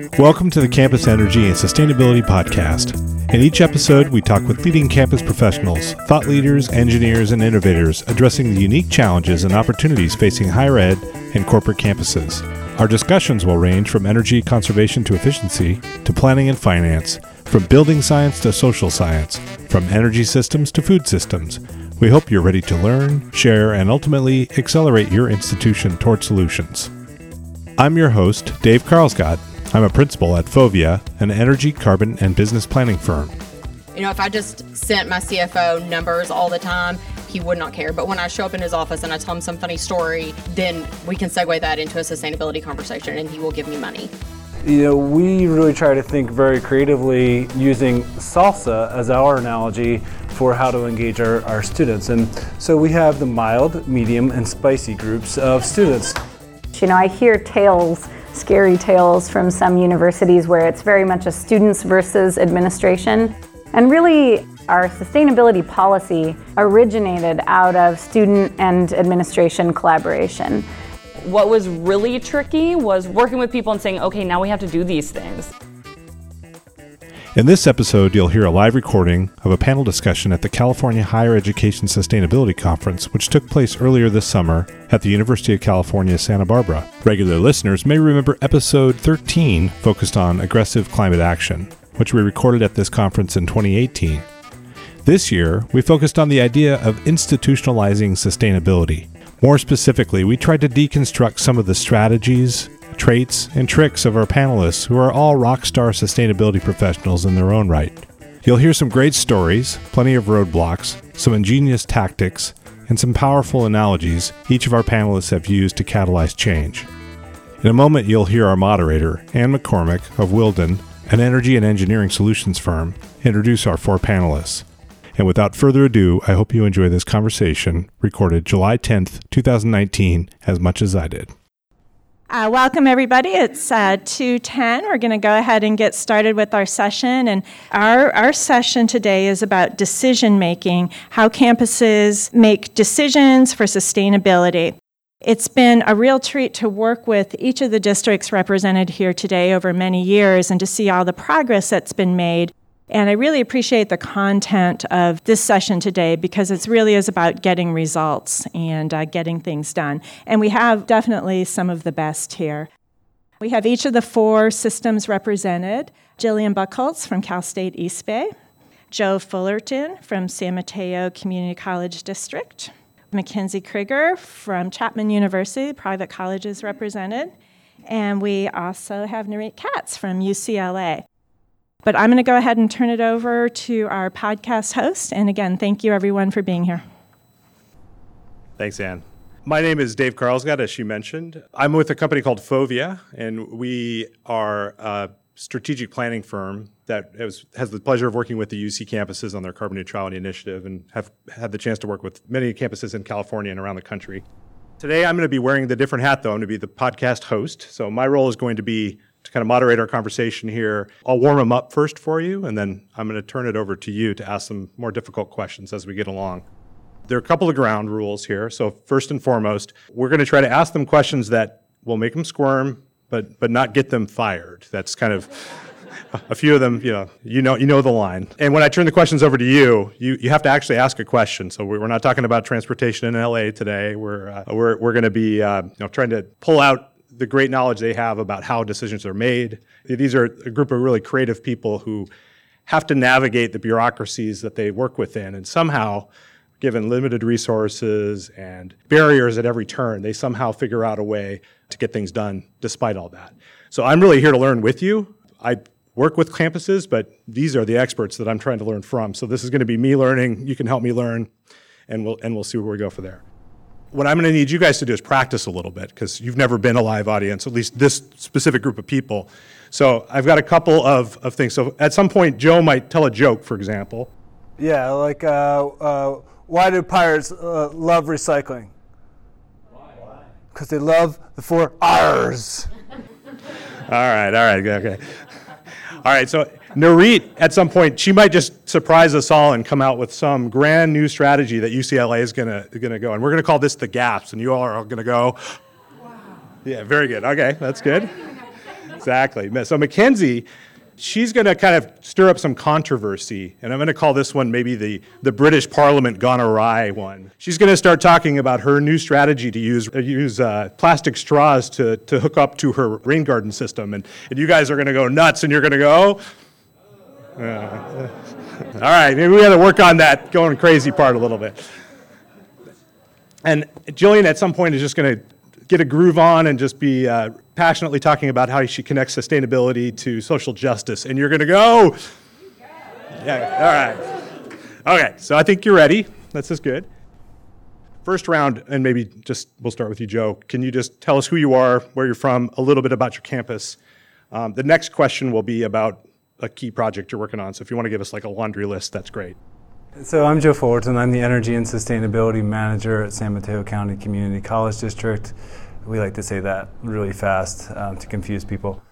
Welcome to the Campus Energy and Sustainability Podcast. In each episode, we talk with leading campus professionals, thought leaders, engineers, and innovators addressing the unique challenges and opportunities facing higher ed and corporate campuses. Our discussions will range from energy conservation to efficiency, to planning and finance, from building science to social science, from energy systems to food systems. We hope you're ready to learn, share, and ultimately accelerate your institution toward solutions. I'm your host, Dave Karlsgodt. I'm a principal at Fovia, an energy, carbon, and business planning firm. You know, if I just sent my CFO numbers all the time, he would not care. But when I show up in his office and I tell him some funny story, then we can segue that into a sustainability conversation and he will give me money. You know, we really try to think very creatively using salsa as our analogy for how to engage our, our students. And so we have the mild, medium, and spicy groups of students. You know, I hear tales, scary tales from some universities where it's very much a students versus administration. And really, our sustainability policy originated out of student and administration collaboration. What was really tricky was working with people and saying, okay, now we have to do these things. In this episode, you'll hear a live recording of a panel discussion at the California Higher Education Sustainability Conference, which took place earlier this summer at the University of California, Santa Barbara. Regular listeners may remember episode 13 focused on aggressive climate action, which we recorded at this conference in 2018. This year, we focused on the idea of institutionalizing sustainability. More specifically, we tried to deconstruct some of the strategies, traits, and tricks of our panelists, who are all rock star sustainability professionals in their own right. You'll hear some great stories, plenty of roadblocks, some ingenious tactics, and some powerful analogies each of our panelists have used to catalyze change. In a moment, you'll hear our moderator, Anne McCormick of Willdan, an energy and engineering solutions firm, introduce our four panelists. And without further ado, I hope you enjoy this conversation recorded July 10th, 2019, as much as I did. Uh, welcome, everybody. It's uh, 2.10. We're going to go ahead and get started with our session. And our, our session today is about decision making, how campuses make decisions for sustainability. It's been a real treat to work with each of the districts represented here today over many years and to see all the progress that's been made and I really appreciate the content of this session today because it really is about getting results and uh, getting things done. And we have definitely some of the best here. We have each of the four systems represented Jillian Buckholz from Cal State East Bay, Joe Fullerton from San Mateo Community College District, Mackenzie Krieger from Chapman University, private colleges represented, and we also have Nurit Katz from UCLA. But I'm going to go ahead and turn it over to our podcast host. And again, thank you everyone for being here. Thanks, Anne. My name is Dave Karlsgodt, as she mentioned. I'm with a company called Fovia, and we are a strategic planning firm that has, has the pleasure of working with the UC campuses on their carbon neutrality initiative and have had the chance to work with many campuses in California and around the country. Today, I'm going to be wearing the different hat, though. I'm going to be the podcast host. So, my role is going to be to kind of moderate our conversation here. I'll warm them up first for you, and then I'm going to turn it over to you to ask some more difficult questions as we get along. There are a couple of ground rules here. So, first and foremost, we're going to try to ask them questions that will make them squirm, but, but not get them fired. That's kind of a few of them, you know, you know, you know the line. And when I turn the questions over to you, you, you have to actually ask a question. So we're not talking about transportation in LA today. We're uh, we're, we're going to be uh, you know trying to pull out the great knowledge they have about how decisions are made. These are a group of really creative people who have to navigate the bureaucracies that they work within, and somehow, given limited resources and barriers at every turn, they somehow figure out a way to get things done despite all that. So I'm really here to learn with you. I work with campuses, but these are the experts that I'm trying to learn from. So this is going to be me learning. You can help me learn, and we'll and we'll see where we go from there what I'm going to need you guys to do is practice a little bit because you've never been a live audience, at least this specific group of people. So I've got a couple of, of things. So at some point, Joe might tell a joke, for example. Yeah, like uh, uh, why do pirates uh, love recycling? Why? Because they love the four R's. all right, all right, okay. All right, so Nurit, at some point, she might just surprise us all and come out with some grand new strategy that UCLA is gonna gonna go, and we're gonna call this the gaps, and you all are gonna go. Wow. Yeah, very good. Okay, that's good. exactly. So Mackenzie, she's going to kind of stir up some controversy, and I'm going to call this one maybe the, the British Parliament gone awry one. She's going to start talking about her new strategy to use, uh, use uh, plastic straws to, to hook up to her rain garden system, and, and you guys are going to go nuts, and you're going to go, uh, all right, maybe we got to work on that going crazy part a little bit. And Jillian at some point is just going to get a groove on and just be uh, passionately talking about how she connects sustainability to social justice. And you're going to go. Yeah, all right. Okay, so I think you're ready. That's just good. First round, and maybe just we'll start with you, Joe. Can you just tell us who you are, where you're from, a little bit about your campus? Um, the next question will be about a key project you're working on. So if you want to give us like a laundry list, that's great. So I'm Joe Fullerton. I'm the Energy and Sustainability Manager at San Mateo County Community College District. We like to say that really fast um, to confuse people.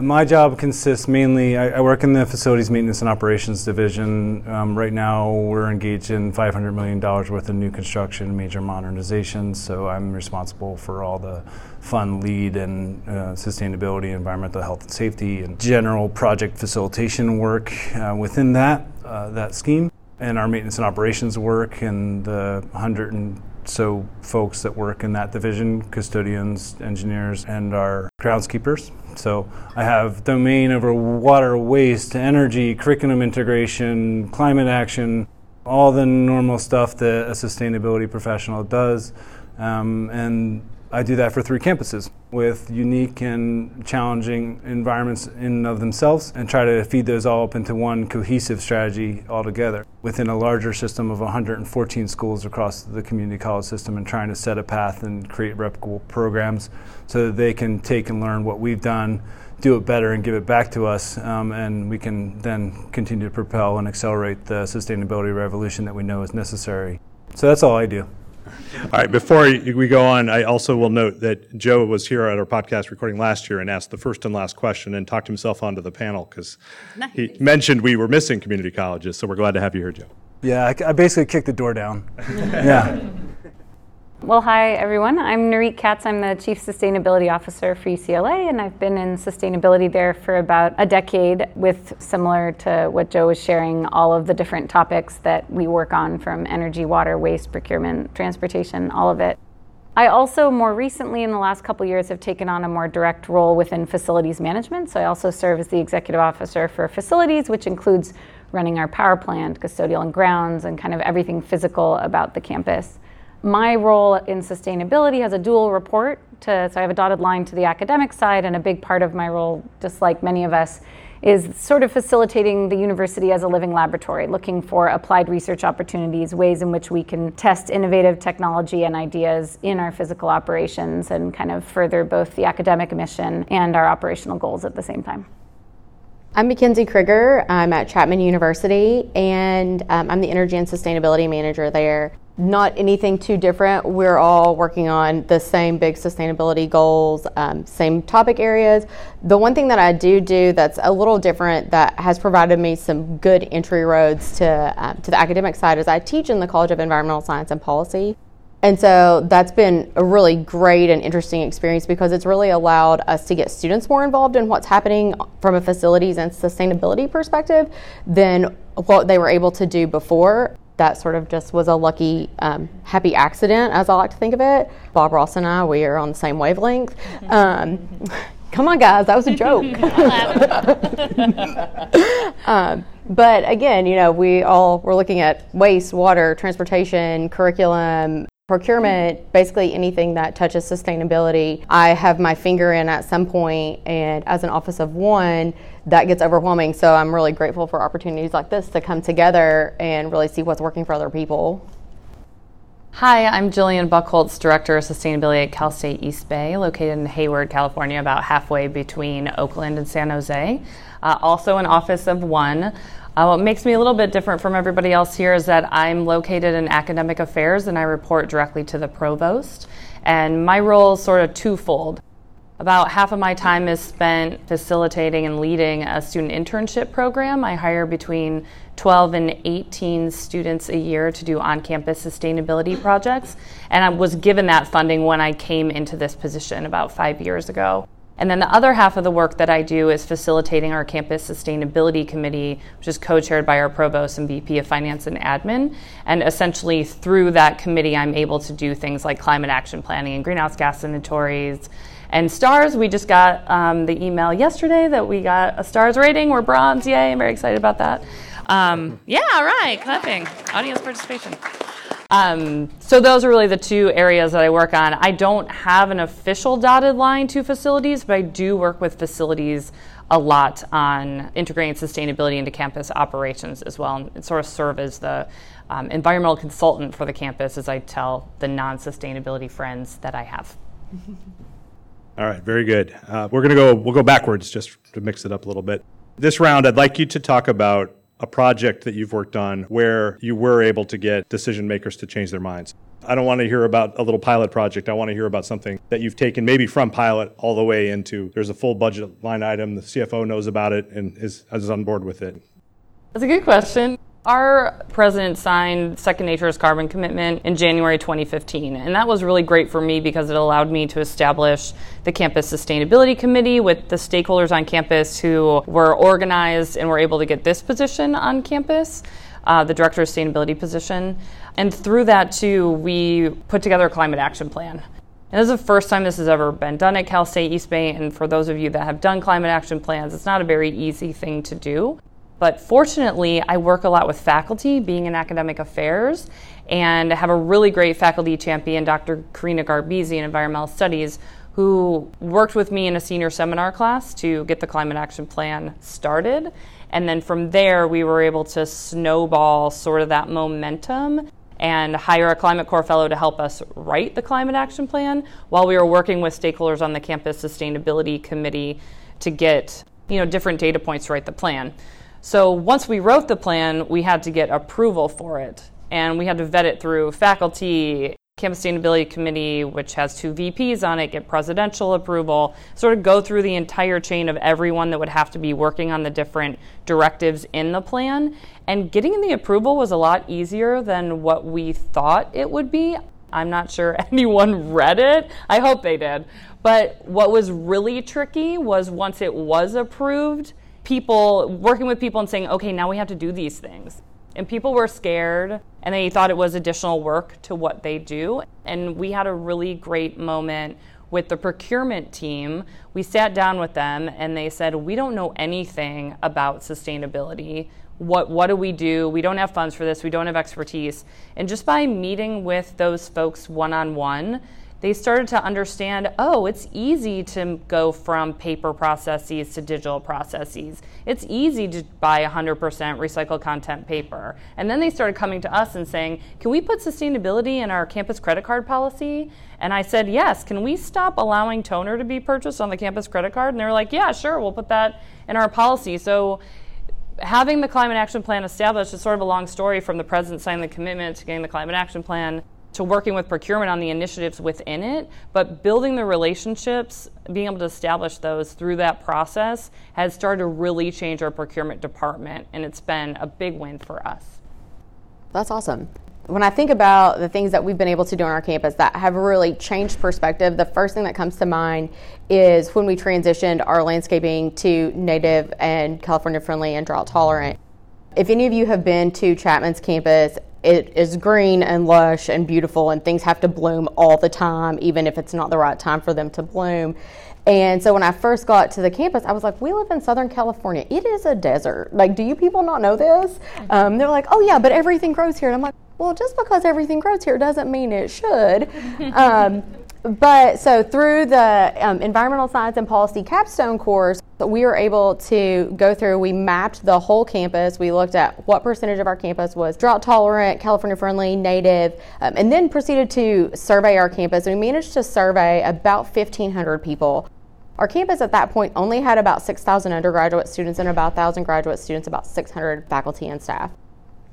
My job consists mainly, I, I, work in the Facilities Maintenance and Operations Division. Um, right now, we're engaged in $500 million worth of new construction, major modernizations, so I'm responsible for all the fund lead and uh, sustainability, environmental health and safety, and general project facilitation work uh, within that, uh, that scheme and our maintenance and operations work and the 100 and so folks that work in that division custodians engineers and our groundskeepers. So i have domain over water waste energy curriculum integration climate action all the normal stuff that a sustainability professional does. Um, and I do that for three campuses with unique and challenging environments in and of themselves and try to feed those all up into one cohesive strategy altogether within a larger system of 114 schools across the community college system and trying to set a path and create replicable programs so that they can take and learn what we've done do it better and give it back to us, um, and we can then continue to propel and accelerate the sustainability revolution that we know is necessary. So that's all I do. All right, before we go on, I also will note that Joe was here at our podcast recording last year and asked the first and last question and talked himself onto the panel because nice. he mentioned we were missing community colleges. So we're glad to have you here, Joe. Yeah, I, I basically kicked the door down. yeah. Well, hi everyone. I'm Nurit Katz. I'm the Chief Sustainability Officer for UCLA, and I've been in sustainability there for about a decade, with similar to what Joe was sharing, all of the different topics that we work on from energy, water, waste, procurement, transportation, all of it. I also, more recently, in the last couple years, have taken on a more direct role within facilities management. So I also serve as the Executive Officer for facilities, which includes running our power plant, custodial and grounds, and kind of everything physical about the campus my role in sustainability has a dual report to, so I have a dotted line to the academic side, and a big part of my role, just like many of us, is sort of facilitating the university as a living laboratory, looking for applied research opportunities, ways in which we can test innovative technology and ideas in our physical operations and kind of further both the academic mission and our operational goals at the same time. I'm Mackenzie Krieger. I'm at Chapman University, and um, I'm the Energy and Sustainability Manager there not anything too different. We're all working on the same big sustainability goals, um, same topic areas. The one thing that I do do that's a little different that has provided me some good entry roads to um, to the academic side is I teach in the College of Environmental Science and Policy. And so that's been a really great and interesting experience because it's really allowed us to get students more involved in what's happening from a facilities and sustainability perspective than what they were able to do before that sort of just was a lucky, um, happy accident, as I like to think of it. Bob Ross and I, we are on the same wavelength. Um, come on, guys, that was a joke. um, but again, you know, we all were looking at waste, water, transportation, curriculum, procurement, basically anything that touches sustainability, I have my finger in at some point, and as an office of one, that gets overwhelming. So I'm really grateful for opportunities like this to come together and really see what's working for other people. Hi, I'm Jillian Buckholz, Director of Sustainability at Cal State East Bay, located in Hayward, California, about halfway between Oakland and San Jose. Uh, also an office of one. Uh, what makes me a little bit different from everybody else here is that I'm located in academic affairs and I report directly to the provost. And my role is sort of twofold. About half of my time is spent facilitating and leading a student internship program. I hire between 12 and 18 students a year to do on campus sustainability projects. And I was given that funding when I came into this position about five years ago. And then the other half of the work that I do is facilitating our campus sustainability committee, which is co chaired by our provost and VP of finance and admin. And essentially, through that committee, I'm able to do things like climate action planning and greenhouse gas inventories. And STARS, we just got um, the email yesterday that we got a STARS rating. We're bronze. Yay, I'm very excited about that. Um, yeah, all right, clapping, audience participation. Um, so those are really the two areas that I work on. I don't have an official dotted line to facilities, but I do work with facilities a lot on integrating sustainability into campus operations as well, and sort of serve as the um, environmental consultant for the campus, as I tell the non-sustainability friends that I have. All right, very good. Uh, we're gonna go. We'll go backwards just to mix it up a little bit. This round, I'd like you to talk about a project that you've worked on where you were able to get decision makers to change their minds. I don't want to hear about a little pilot project. I want to hear about something that you've taken maybe from pilot all the way into there's a full budget line item, the CFO knows about it and is, is on board with it. That's a good question. Our president signed Second Nature's carbon commitment in January 2015, and that was really great for me because it allowed me to establish the campus sustainability committee with the stakeholders on campus who were organized and were able to get this position on campus, uh, the director of sustainability position. And through that, too, we put together a climate action plan. And this is the first time this has ever been done at Cal State East Bay. And for those of you that have done climate action plans, it's not a very easy thing to do. But fortunately, I work a lot with faculty, being in academic affairs, and have a really great faculty champion, Dr. Karina Garbesi in environmental studies, who worked with me in a senior seminar class to get the climate action plan started. And then from there, we were able to snowball sort of that momentum and hire a Climate Corps fellow to help us write the climate action plan while we were working with stakeholders on the campus sustainability committee to get you know different data points to write the plan. So once we wrote the plan, we had to get approval for it. And we had to vet it through faculty, Campus Sustainability Committee, which has two VPs on it, get presidential approval, sort of go through the entire chain of everyone that would have to be working on the different directives in the plan. And getting the approval was a lot easier than what we thought it would be. I'm not sure anyone read it. I hope they did. But what was really tricky was once it was approved, people working with people and saying, okay, now we have to do these things. And people were scared and they thought it was additional work to what they do. And we had a really great moment with the procurement team. We sat down with them and they said, We don't know anything about sustainability. What, what do we do? We don't have funds for this, we don't have expertise. And just by meeting with those folks one on one, they started to understand oh, it's easy to go from paper processes to digital processes. It's easy to buy 100% recycled content paper. And then they started coming to us and saying, can we put sustainability in our campus credit card policy? And I said, yes. Can we stop allowing toner to be purchased on the campus credit card? And they were like, yeah, sure, we'll put that in our policy. So having the climate action plan established is sort of a long story from the president signing the commitment to getting the climate action plan to working with procurement on the initiatives within it, but building the relationships, being able to establish those through that process has started to really change our procurement department, and it's been a big win for us. That's awesome. When I think about the things that we've been able to do on our campus that have really changed perspective, the first thing that comes to mind is when we transitioned our landscaping to native and California friendly and drought tolerant. If any of you have been to Chapman's campus it is green and lush and beautiful, and things have to bloom all the time, even if it's not the right time for them to bloom. And so when I first got to the campus, I was like, we live in Southern California. It is a desert. Like, do you people not know this? Um, they're like, oh, yeah, but everything grows here. And I'm like, well, just because everything grows here doesn't mean it should. Um, but so through the um, environmental science and policy capstone course, we were able to go through, we mapped the whole campus. We looked at what percentage of our campus was drought tolerant, California friendly, native, um, and then proceeded to survey our campus. We managed to survey about 1,500 people. Our campus at that point only had about 6,000 undergraduate students and about 1,000 graduate students, about 600 faculty and staff.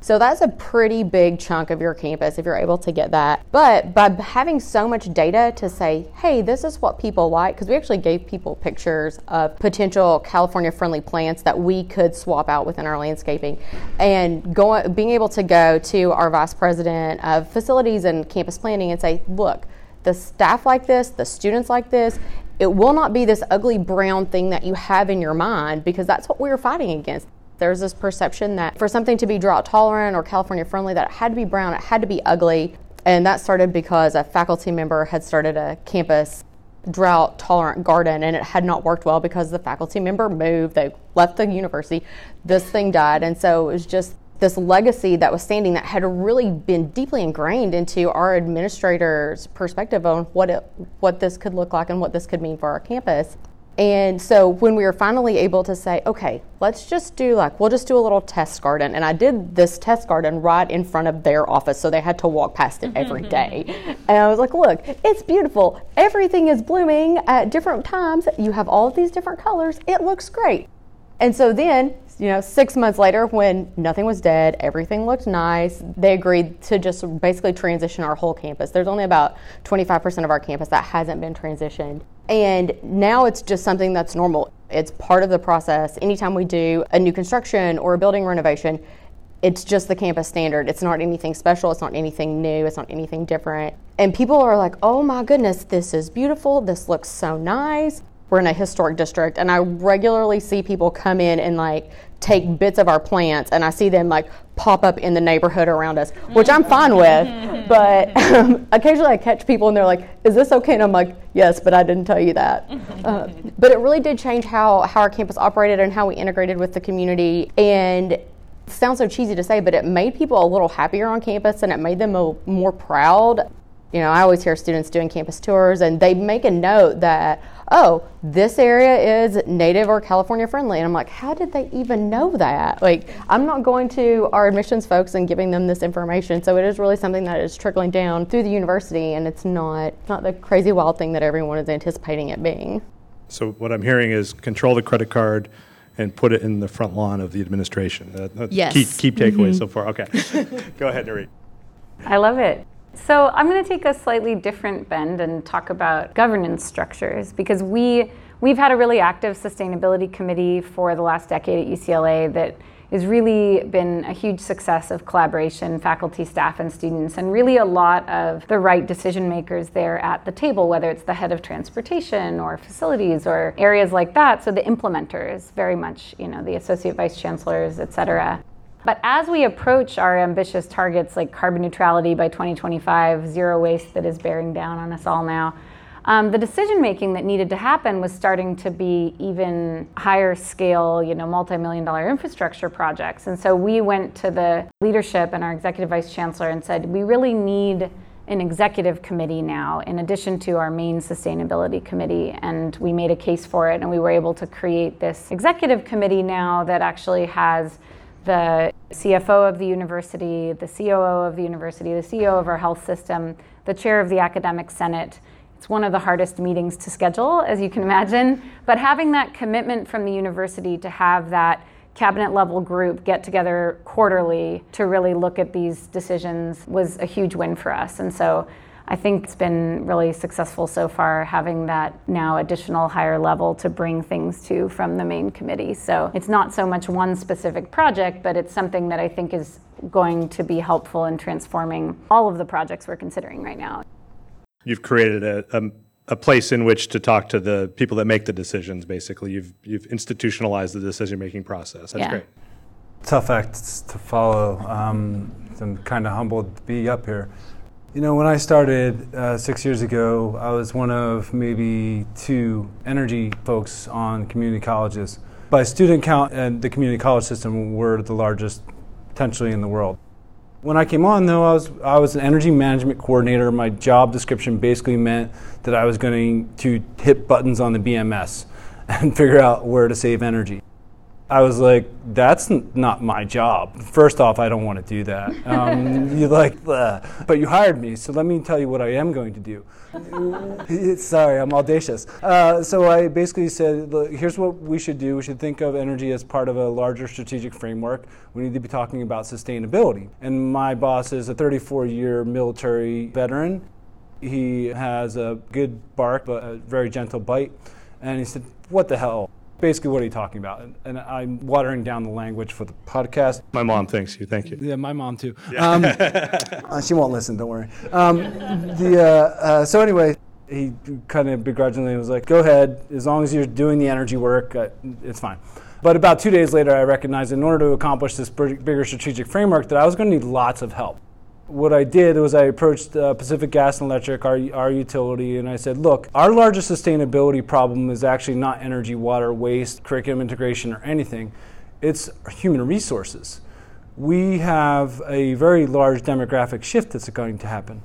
So that's a pretty big chunk of your campus if you're able to get that. But by having so much data to say, hey, this is what people like, because we actually gave people pictures of potential California friendly plants that we could swap out within our landscaping. And going, being able to go to our vice president of facilities and campus planning and say, look, the staff like this, the students like this, it will not be this ugly brown thing that you have in your mind because that's what we were fighting against. There's this perception that for something to be drought tolerant or California friendly, that it had to be brown, it had to be ugly. And that started because a faculty member had started a campus drought tolerant garden and it had not worked well because the faculty member moved, they left the university, this thing died. And so it was just this legacy that was standing that had really been deeply ingrained into our administrators' perspective on what it, what this could look like and what this could mean for our campus. And so when we were finally able to say, okay, let's just do like, we'll just do a little test garden. And I did this test garden right in front of their office. So they had to walk past it mm-hmm, every mm-hmm. day. and I was like, look, it's beautiful. Everything is blooming at different times. You have all of these different colors. It looks great. And so then, you know, six months later, when nothing was dead, everything looked nice, they agreed to just basically transition our whole campus. There's only about 25% of our campus that hasn't been transitioned. And now it's just something that's normal. It's part of the process. Anytime we do a new construction or a building renovation, it's just the campus standard. It's not anything special. It's not anything new. It's not anything different. And people are like, oh my goodness, this is beautiful. This looks so nice. We're in a historic district, and I regularly see people come in and like take bits of our plants and I see them like pop up in the neighborhood around us, which I'm fine with. But um, occasionally I catch people and they're like, "Is this okay?" And I'm like, "Yes, but I didn't tell you that." Uh, but it really did change how how our campus operated and how we integrated with the community. And it sounds so cheesy to say, but it made people a little happier on campus and it made them a, more proud. You know, I always hear students doing campus tours and they make a note that oh, this area is native or California friendly. And I'm like, how did they even know that? Like, I'm not going to our admissions folks and giving them this information. So it is really something that is trickling down through the university, and it's not not the crazy wild thing that everyone is anticipating it being. So what I'm hearing is control the credit card and put it in the front lawn of the administration. Uh, that's yes. Key, key takeaway mm-hmm. so far. Okay. Go ahead, Nurit. I love it. So I'm going to take a slightly different bend and talk about governance structures because we we've had a really active sustainability committee for the last decade at UCLA that has really been a huge success of collaboration, faculty, staff, and students, and really a lot of the right decision makers there at the table, whether it's the head of transportation or facilities or areas like that. So the implementers, very much, you know, the associate vice chancellors, et cetera. But as we approach our ambitious targets like carbon neutrality by 2025, zero waste that is bearing down on us all now, um, the decision making that needed to happen was starting to be even higher scale, you know, multi-million dollar infrastructure projects. And so we went to the leadership and our executive vice chancellor and said, we really need an executive committee now, in addition to our main sustainability committee. And we made a case for it, and we were able to create this executive committee now that actually has the CFO of the university, the COO of the university, the CEO of our health system, the chair of the academic senate. It's one of the hardest meetings to schedule, as you can imagine. But having that commitment from the university to have that cabinet level group get together quarterly to really look at these decisions was a huge win for us. And so I think it's been really successful so far having that now additional higher level to bring things to from the main committee. So it's not so much one specific project, but it's something that I think is going to be helpful in transforming all of the projects we're considering right now. You've created a, a, a place in which to talk to the people that make the decisions, basically. You've, you've institutionalized the decision making process. That's yeah. great. Tough acts to follow. Um, I'm kind of humbled to be up here. You know, when I started uh, six years ago, I was one of maybe two energy folks on community colleges. By student count, and the community college system were the largest potentially in the world. When I came on, though, I was I was an energy management coordinator. My job description basically meant that I was going to hit buttons on the BMS and figure out where to save energy. I was like, that's n- not my job. First off, I don't want to do that. Um, you like, Ugh. but you hired me, so let me tell you what I am going to do. Sorry, I'm audacious. Uh, so I basically said, look, here's what we should do. We should think of energy as part of a larger strategic framework. We need to be talking about sustainability. And my boss is a 34 year military veteran. He has a good bark, but a very gentle bite. And he said, what the hell? Basically what are you talking about? And, and, I'm watering down the language for the podcast. My mom thanks you. Thank you. Yeah, my mom too. Yeah. Um, uh, she won't listen. Don't worry. Um, the uh, uh, so anyway, he kind of begrudgingly was like, "Go ahead, as long as you're doing the energy work, uh, it's fine." But about two days later, I recognized in order to accomplish this bigger strategic framework that I was going to need lots of help. What I did was I approached uh, Pacific Gas and Electric, our, our utility, and I said, look, our largest sustainability problem is actually not energy, water, waste, curriculum integration, or anything. It's human resources. We have a very large demographic shift that's going to happen.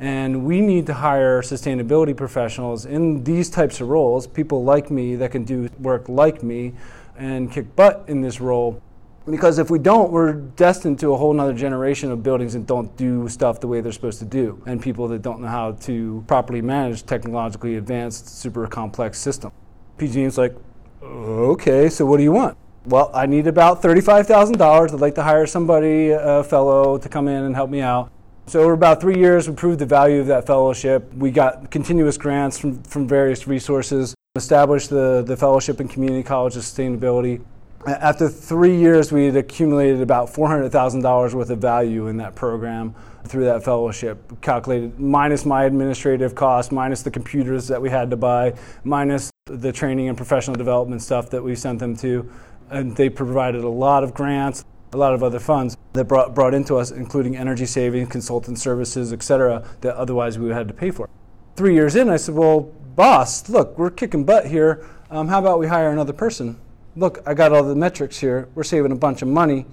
And we need to hire sustainability professionals in these types of roles, people like me that can do work like me, and kick butt in this role. Because if we don't, we're destined to a whole other generation of buildings that don't do stuff the way they're supposed to do, and people that don't know how to properly manage technologically advanced, super complex systems. PG&E's like, okay, so what do you want? Well, I need about $35,000. I'd like to hire somebody, a fellow, to come in and help me out. So over about three years, we proved the value of that fellowship. We got continuous grants from, from various resources established the, the fellowship in community college of sustainability. After three years, we had accumulated about $400,000 worth of value in that program through that fellowship, calculated minus my administrative costs, minus the computers that we had to buy, minus the training and professional development stuff that we sent them to. And they provided a lot of grants, a lot of other funds that brought, brought into us, including energy saving, consultant services, et cetera, that otherwise we would have had to pay for. Three years in, I said, well, boss, look, we're kicking butt here. Um, how about we hire another person? Look, I got all the metrics here. We're saving a bunch of money.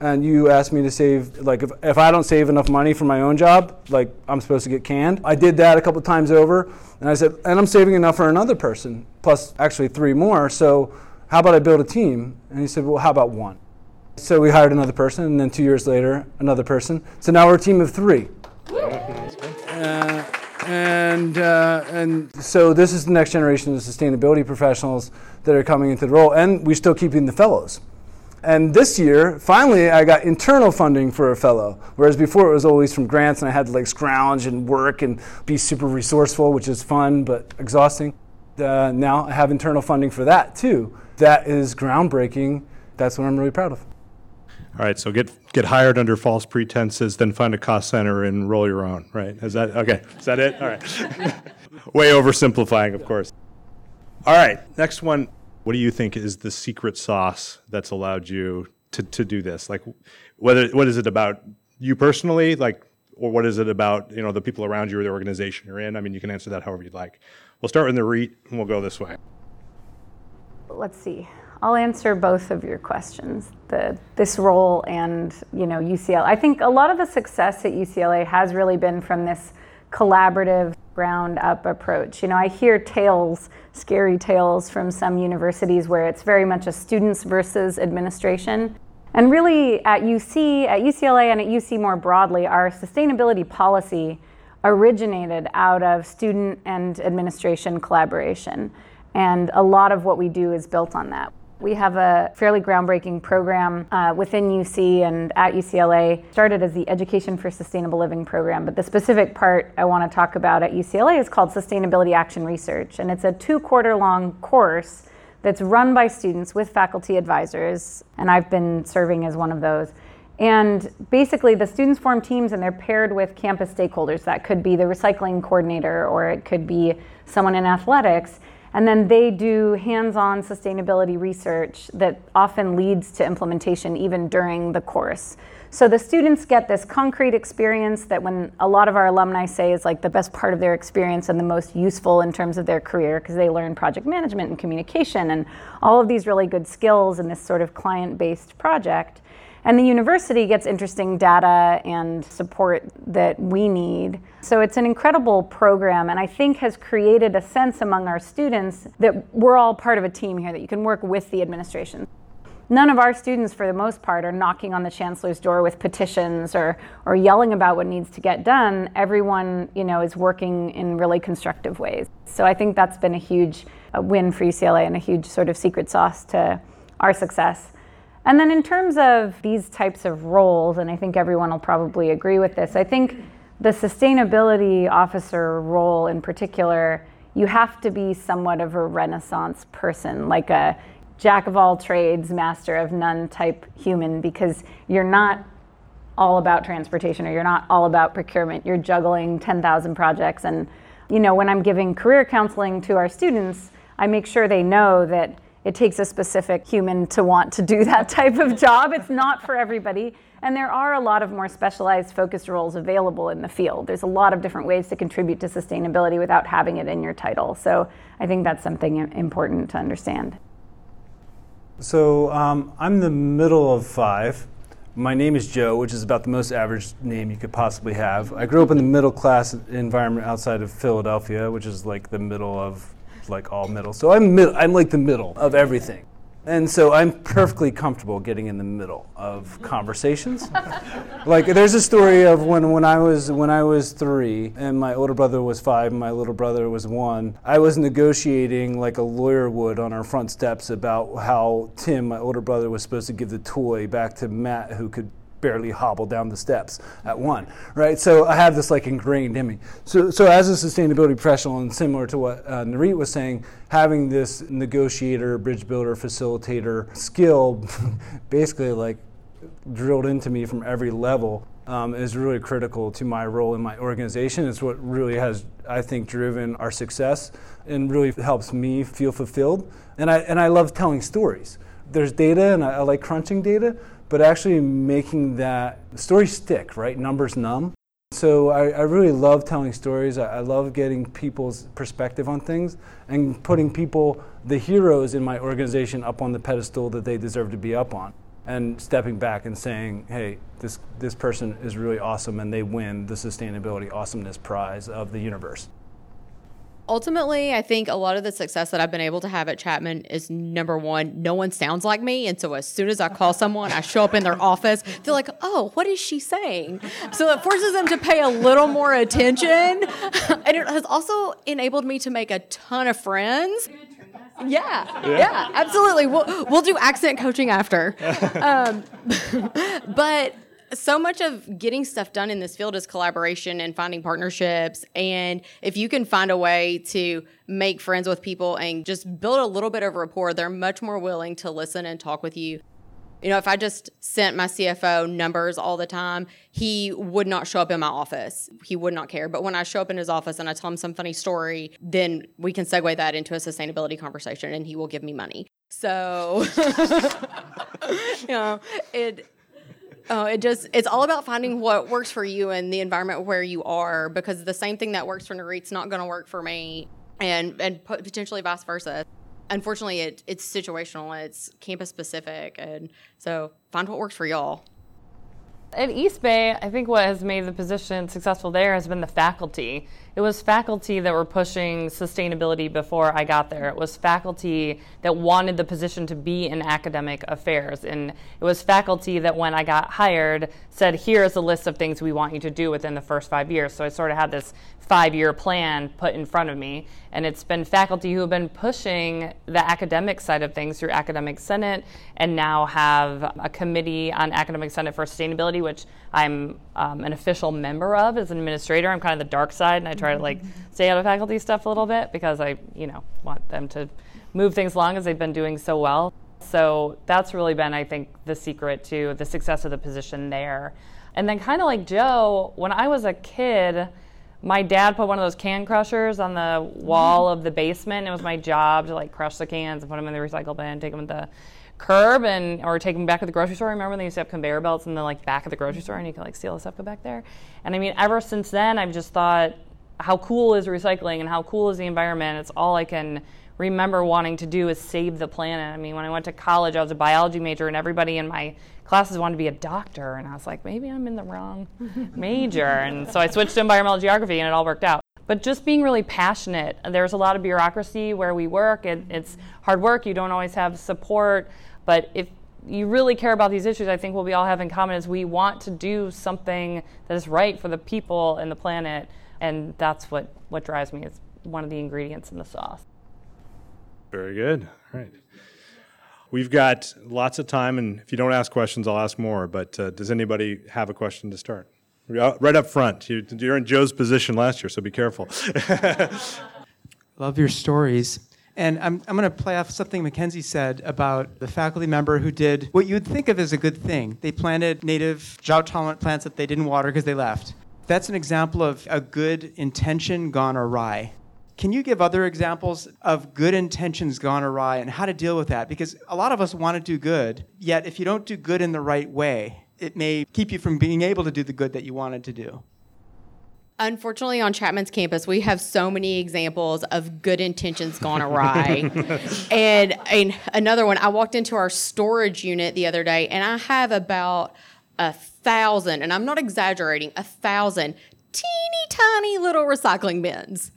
And you asked me to save, like, if, if I don't save enough money for my own job, like, I'm supposed to get canned. I did that a couple times over. And I said, and I'm saving enough for another person, plus actually three more. So how about I build a team? And he said, well, how about one? So we hired another person, and then two years later, another person. So now we're a team of three. And uh, and so this is the next generation of sustainability professionals that are coming into the role, and we're still keeping the fellows. And this year, finally, I got internal funding for a fellow, whereas before it was always from grants, and I had to like scrounge and work and be super resourceful, which is fun but exhausting. Uh, now I have internal funding for that too. That is groundbreaking. That's what I'm really proud of. All right, so get get hired under false pretenses, then find a cost center and roll your own, right? Is that okay? Is that it? All right. Way oversimplifying, of course. All right, next one. What do you think is the secret sauce that's allowed you to, to do this? Like, whether what is it about you personally, like, or what is it about you know the people around you or the organization you're in? I mean, you can answer that however you'd like. We'll start with Nurit, and we'll go this way. Let's see. I'll answer both of your questions. The this role and you know UCLA. I think a lot of the success at UCLA has really been from this collaborative ground up approach. You know, I hear tales, scary tales from some universities where it's very much a students versus administration. And really at UC, at UCLA and at UC more broadly, our sustainability policy originated out of student and administration collaboration. And a lot of what we do is built on that. We have a fairly groundbreaking program uh, within UC and at UCLA. Started as the Education for Sustainable Living program, but the specific part I want to talk about at UCLA is called Sustainability Action Research, and it's a two-quarter long course that's run by students with faculty advisors, and I've been serving as one of those. And basically, the students form teams and they're paired with campus stakeholders. That could be the recycling coordinator or it could be someone in athletics. And then they do hands on sustainability research that often leads to implementation even during the course. So the students get this concrete experience that when a lot of our alumni say is like the best part of their experience and the most useful in terms of their career because they learn project management and communication and all of these really good skills in this sort of client based project. And the university gets interesting data and support that we need. So it's an incredible program, and I think has created a sense among our students that we're all part of a team here, that you can work with the administration. None of our students, for the most part, are knocking on the chancellor's door with petitions or, or yelling about what needs to get done. Everyone, you know, is working in really constructive ways. So I think that's been a huge uh, win for UCLA and a huge sort of secret sauce to our success. And then in terms of these types of roles, and I think everyone will probably agree with this, I think the sustainability officer role in particular, you have to be somewhat of a renaissance person, like a jack of all trades, master of none type human, because you're not all about transportation or you're not all about procurement. You're juggling 10,000 projects and You know, when I'm giving career counseling to our students, I make sure they know that it takes a specific human to want to do that type of job. It's not for everybody. And there are a lot of more specialized focused roles available in the field. There's a lot of different ways to contribute to sustainability without having it in your title. So I think that's something important to understand. So um, I'm the middle of five. My name is Joe, which is about the most average name you could possibly have. I grew up in the middle class environment outside of Philadelphia, which is like the middle of like all middle. So I'm middle. I'm like the middle of everything. And so I'm perfectly comfortable getting in the middle of conversations. like there's a story of when, when I was when I was three and my older brother was five and my little brother was one. I was negotiating like a lawyer would on our front steps about how Tim, my older brother, was supposed to give the toy back to Matt, who could barely hobble down the steps at one, right? So I have this like ingrained in me. So, so as a sustainability professional, and similar to what uh, Nurit was saying, having this negotiator, bridge builder, facilitator skill, basically like drilled into me from every level. Um, is really critical to my role in my organization. It's what really has, I think, driven our success and really helps me feel fulfilled. And I, and I love telling stories. There's data, and I, I like crunching data, but actually making that story stick, right? Numbers numb. So I, I really love telling stories. I, I, love getting people's perspective on things and putting people, the heroes in my organization, up on the pedestal that they deserve to be up on. And stepping back and saying, hey, this, this person is really awesome and they win the Sustainability Awesomeness Prize of the universe ultimately, I think a lot of the success that I've been able to have at Chapman is number one, no one sounds like me. And so as soon as I call someone, I show up in their office, they're like, oh, what is she saying? So it forces them to pay a little more attention. and it has also enabled me to make a ton of friends. Yeah, yeah, yeah, absolutely. We'll we'll do accent coaching after. Um, but so much of getting stuff done in this field is collaboration and finding partnerships. And if you can find a way to make friends with people and just build a little bit of rapport, they're much more willing to listen and talk with you. You know, if I just sent my CFO numbers all the time, he would not show up in my office. He would not care. But when I show up in his office and I tell him some funny story, then we can segue that into a sustainability conversation and he will give me money. So, you know, it Oh, it just it's all about finding what works for you and the environment where you are because the same thing that works for Nurit's not going to work for me and and potentially vice versa. Unfortunately, it it's situational, it's campus specific and so find what works for y'all. At East Bay, I think what has made the position successful there has been the faculty. It was faculty that were pushing sustainability before I got there. It was faculty that wanted the position to be in academic affairs. And it was faculty that, when I got hired, said, Here's a list of things we want you to do within the first five years. So I sort of had this five year plan put in front of me. And it's been faculty who have been pushing the academic side of things through Academic Senate and now have a committee on Academic Senate for Sustainability, which I'm um, an official member of as an administrator. I'm kind of the dark side and I try to like stay out of faculty stuff a little bit because I, you know, want them to move things along as they've been doing so well. So that's really been, I think, the secret to the success of the position there. And then, kind of like Joe, when I was a kid, my dad put one of those can crushers on the wall of the basement. It was my job to like crush the cans and put them in the recycle bin, take them to the curb, and or take them back to the grocery store. Remember when they used to have conveyor belts in the like back of the grocery store, and you could like steal the stuff go back there. And I mean, ever since then, I've just thought, how cool is recycling and how cool is the environment? It's all I can remember wanting to do is save the planet. I mean, when I went to college, I was a biology major, and everybody in my classes wanted to be a doctor, and I was like, maybe I'm in the wrong major. And so I switched to environmental geography, and it all worked out. But just being really passionate. There's a lot of bureaucracy where we work. It, it's hard work. You don't always have support. But if you really care about these issues, I think what we all have in common is we want to do something that is right for the people and the planet. And that's what, what drives me. It's one of the ingredients in the sauce. Very good. All right. We've got lots of time, and if you don't ask questions, I'll ask more. But uh, does anybody have a question to start? Right up front. You're in Joe's position last year, so be careful. Love your stories. And I'm, I'm going to play off something Mackenzie said about the faculty member who did what you would think of as a good thing. They planted native drought tolerant plants that they didn't water because they left. That's an example of a good intention gone awry. Can you give other examples of good intentions gone awry and how to deal with that? Because a lot of us want to do good, yet if you don't do good in the right way, it may keep you from being able to do the good that you wanted to do. Unfortunately, on Chapman's campus, we have so many examples of good intentions gone awry. and, and another one, I walked into our storage unit the other day, and I have about a thousand, and I'm not exaggerating, a thousand teeny tiny little recycling bins.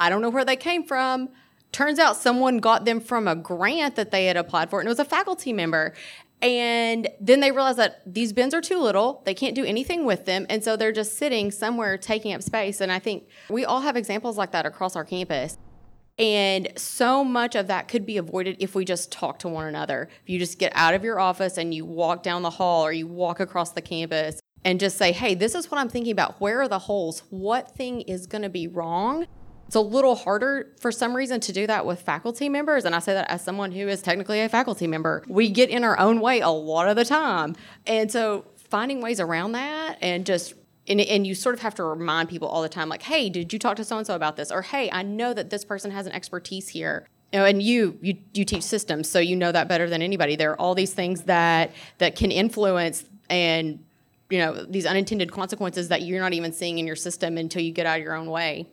I don't know where they came from. Turns out someone got them from a grant that they had applied for, and it was a faculty member. And then they realize that these bins are too little. They can't do anything with them. And so they're just sitting somewhere taking up space. And I think we all have examples like that across our campus. And so much of that could be avoided if we just talk to one another. If you just get out of your office and you walk down the hall or you walk across the campus and just say, hey, this is what I'm thinking about. Where are the holes? What thing is going to be wrong? It's a little harder for some reason to do that with faculty members. And I say that as someone who is technically a faculty member. We get in our own way a lot of the time. And so finding ways around that and just and, and you sort of have to remind people all the time like hey did you talk to so and so about this or hey i know that this person has an expertise here you know, and you, you you teach systems so you know that better than anybody there are all these things that that can influence and you know these unintended consequences that you're not even seeing in your system until you get out of your own way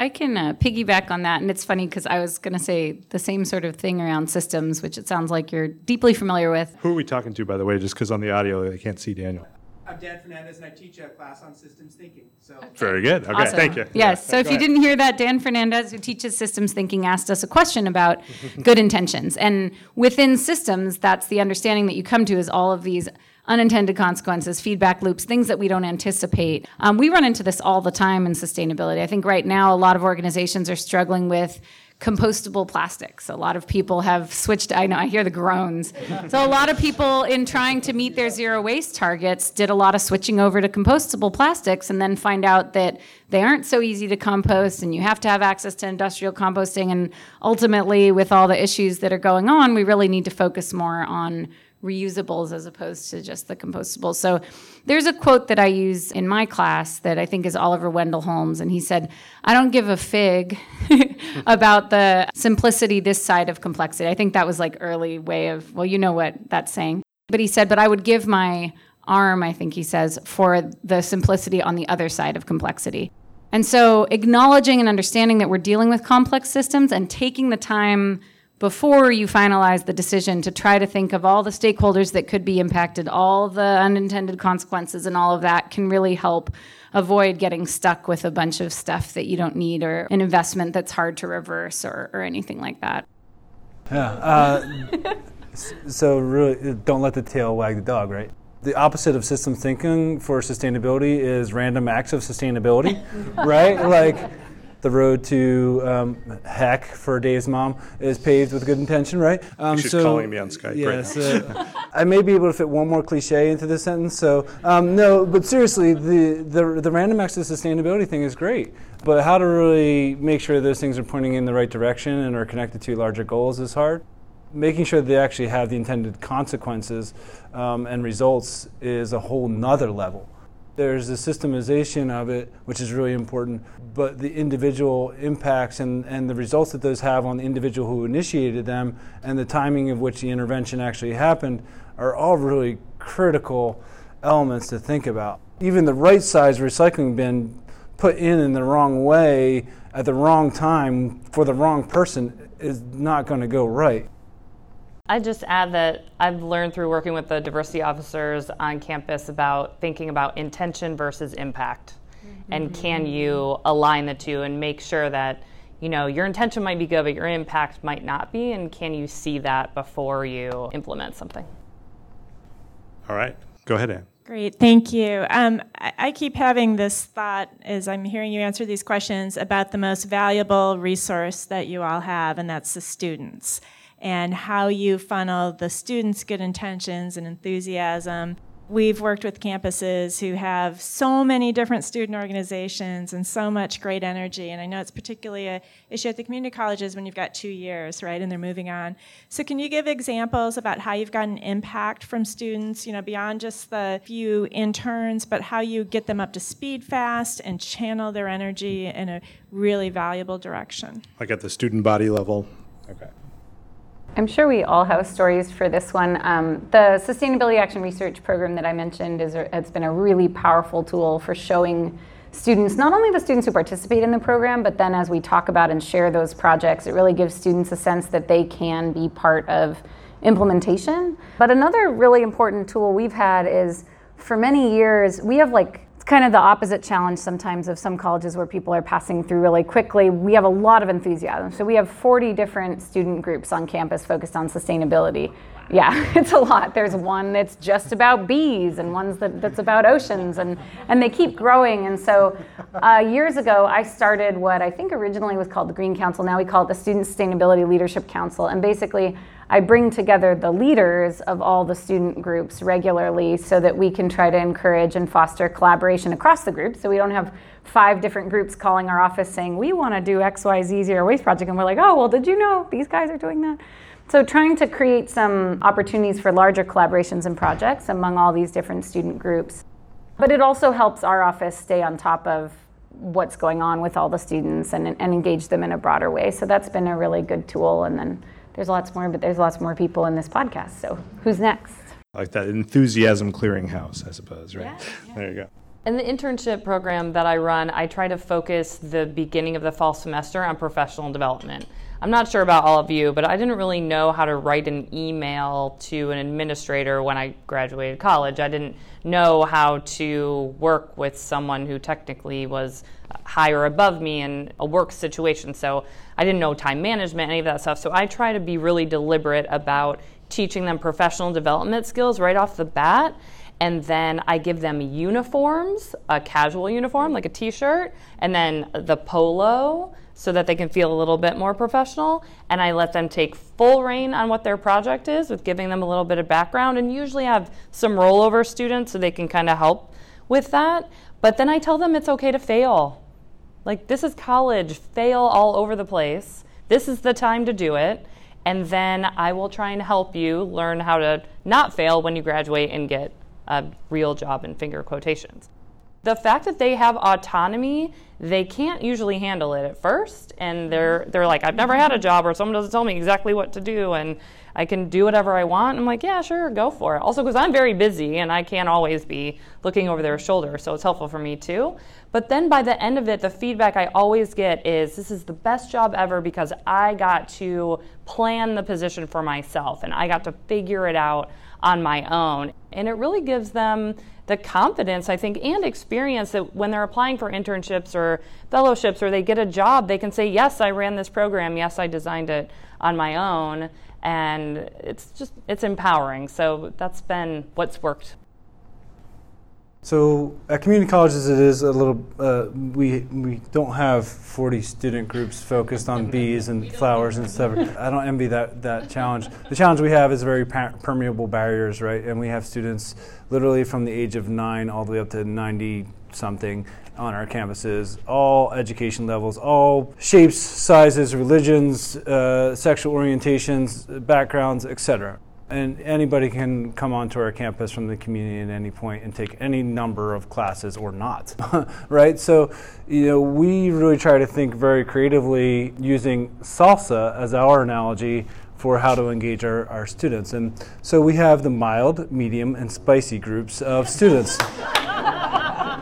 I can uh, piggyback on that. And it's funny because I was going to say the same sort of thing around systems, which it sounds like you're deeply familiar with. Who are we talking to, by the way, just because on the audio they can't see Daniel? I'm Dan Fernandez, and I teach a class on systems thinking. So Very good. Okay, Awesome. thank you. Yes. Yeah, So if you ahead. didn't hear that, Dan Fernandez, who teaches systems thinking, asked us a question about good intentions. And within systems, that's the understanding that you come to is all of these unintended consequences, feedback loops, things that we don't anticipate. Um, we run into this all the time in sustainability. I think right now a lot of organizations are struggling with compostable plastics. A lot of people have switched. I know I hear the groans. So a lot of people in trying to meet their zero waste targets did a lot of switching over to compostable plastics and then find out that they aren't so easy to compost and you have to have access to industrial composting and ultimately with all the issues that are going on, we really need to focus more on reusables as opposed to just the compostables. So there's a quote that I use in my class that I think is Oliver Wendell Holmes, and he said, I don't give a fig about the simplicity this side of complexity. I think that was like early way of, well, you know what that's saying. But he said, but I would give my arm, I think he says, for the simplicity on the other side of complexity. And so acknowledging and understanding that we're dealing with complex systems and taking the time before you finalize the decision to try to think of all the stakeholders that could be impacted, all the unintended consequences, and all of that can really help avoid getting stuck with a bunch of stuff that you don't need or an investment that's hard to reverse or, or anything like that. Yeah. Uh, so really, don't let the tail wag the dog, right? The opposite of systems thinking for sustainability is random acts of sustainability, right? Like the road to um, heck for Dave's mom is paved with good intention, right? Um, She's calling me on Skype right Yeah, now. so I may be able to fit one more cliche into this sentence. So um, no, but seriously, the, the the random of sustainability thing is great, but how to really make sure those things are pointing in the right direction and are connected to larger goals is hard making sure they actually have the intended consequences um, and results is a whole nother level. There's a systemization of it, which is really important, but the individual impacts and, and the results that those have on the individual who initiated them and the timing of which the intervention actually happened are all really critical elements to think about. Even the right size recycling bin put in in the wrong way at the wrong time for the wrong person is not going to go right. I just add that I've learned through working with the diversity officers on campus about thinking about intention versus impact. And can you align the two and make sure that, you know, your intention might be good, but your impact might not be? And can you see that before you implement something? All right. Go ahead, Anne. Great, thank you. Um, I, I keep having this thought as I'm hearing you answer these questions about the most valuable resource that you all have, and that's the students, and how you funnel the students' good intentions and enthusiasm We've worked with campuses who have so many different student organizations and so much great energy. And I know it's particularly a issue at the community colleges when you've got two years, right, and they're moving on. So can you give examples about how you've gotten impact from students, you know, beyond just the few interns, but how you get them up to speed fast and channel their energy in a really valuable direction? Like at the student body level? Okay. I'm sure we all have stories for this one. Um, the Sustainability Action Research Program that I mentioned is it's been a really powerful tool for showing students, not only the students who participate in the program, but then as we talk about and share those projects, it really gives students a sense that they can be part of implementation. But another really important tool we've had is for many years, we have like kind of the opposite challenge sometimes of some colleges where people are passing through really quickly. We have a lot of enthusiasm. So we have 40 different student groups on campus focused on sustainability. Yeah, it's a lot. There's one that's just about bees and one's that, that's about oceans and, and they keep growing. And so uh, years ago, I started what I think originally was called the Green Council. Now we call it the Student Sustainability Leadership Council. And basically, I bring together the leaders of all the student groups regularly so that we can try to encourage and foster collaboration across the group. So we don't have five different groups calling our office saying, we want to do XYZ Zero Waste Project. And we're like, oh, well, did you know these guys are doing that? So trying to create some opportunities for larger collaborations and projects among all these different student groups. But it also helps our office stay on top of what's going on with all the students and, and engage them in a broader way. So that's been a really good tool. And then there's lots more, but there's lots more people in this podcast. So who's next? Like that enthusiasm clearinghouse, I suppose, right? Yeah, yeah. There you go. In the internship program that I run, I try to focus the beginning of the fall semester on professional development. I'm not sure about all of you, but I didn't really know how to write an email to an administrator when I graduated college. I didn't know how to work with someone who technically was higher above me in a work situation. So I didn't know time management, any of that stuff. So I try to be really deliberate about teaching them professional development skills right off the bat. And then I give them uniforms, a casual uniform like a t shirt, and then the polo so that they can feel a little bit more professional. And I let them take full reign on what their project is with giving them a little bit of background and usually have some rollover students so they can kind of help with that. But then I tell them it's okay to fail. Like, this is college, fail all over the place. This is the time to do it. And then I will try and help you learn how to not fail when you graduate and get a real job in finger quotations. The fact that they have autonomy, they can't usually handle it at first, and they're they're like, I've never had a job where someone doesn't tell me exactly what to do, and I can do whatever I want. I'm like, yeah, sure, go for it. Also, because I'm very busy and I can't always be looking over their shoulder, so it's helpful for me too. But then by the end of it, the feedback I always get is this is the best job ever because I got to plan the position for myself and I got to figure it out on my own. And it really gives them the confidence, I think, and experience that when they're applying for internships or fellowships or they get a job, they can say, Yes, I ran this program. Yes, I designed it on my own and it's just it's empowering. So that's been what's worked. So at community colleges, it is a little. Uh, we we don't have 40 student groups focused on bees and flowers and stuff. I don't envy that that challenge. The challenge we have is very permeable barriers, right? And we have students literally from the age of nine all the way up to 90 something on our campuses, all education levels, all shapes, sizes, religions, uh, sexual orientations, backgrounds, etc. And anybody can come onto our campus from the community at any point and take any number of classes or not, right? So, you know, we really try to think very creatively using salsa as our analogy for how to engage our, our students. And so we have the mild, medium, and spicy groups of students.